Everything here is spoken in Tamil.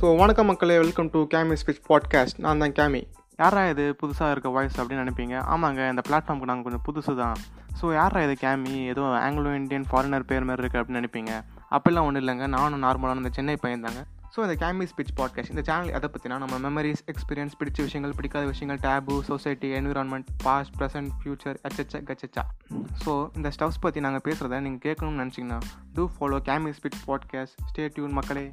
ஸோ வணக்கம் மக்களே வெல்கம் டு கேமி ஸ்பீச் பாட்காஸ்ட் நான் தான் கேமி யாரா இது? புதுசாக இருக்க வாய்ஸ் அப்படின்னு நினைப்பீங்க. ஆமாங்க இந்த பிளாட்ஃபார்முக்கு நாங்கள் கொஞ்சம் புதுசு தான் ஸோ யாரா இது கேமி ஏதோ ஆங்கிலோ இந்தியன் ஃபாரினர் பேர் மாதிரி இருக்குது அப்படின்னு நினைப்பீங்க. அப்படிலாம் ஒன்றும் இல்லைங்க. நானும் நார்மலான இந்த சென்னை பையன் தாங்க. ஸோ இந்த கேமி ஸ்பீச் பாட்காஸ்ட் இந்த சேனல் எதை பற்றினா நம்ம மெமரிஸ் எக்ஸ்பீரியன்ஸ் பிடிச்ச விஷயங்கள் பிடிக்காத விஷயங்கள் taboo society environment past present future எச்சச்ச கச்சச்சா ஸோ இந்த ஸ்டவ்ஸ் பற்றி நாங்கள் பேசுகிறத நீங்கள் கேட்கணும்னு நினச்சிங்கன்னா two follow கேமி speech podcast stay tune மக்களே.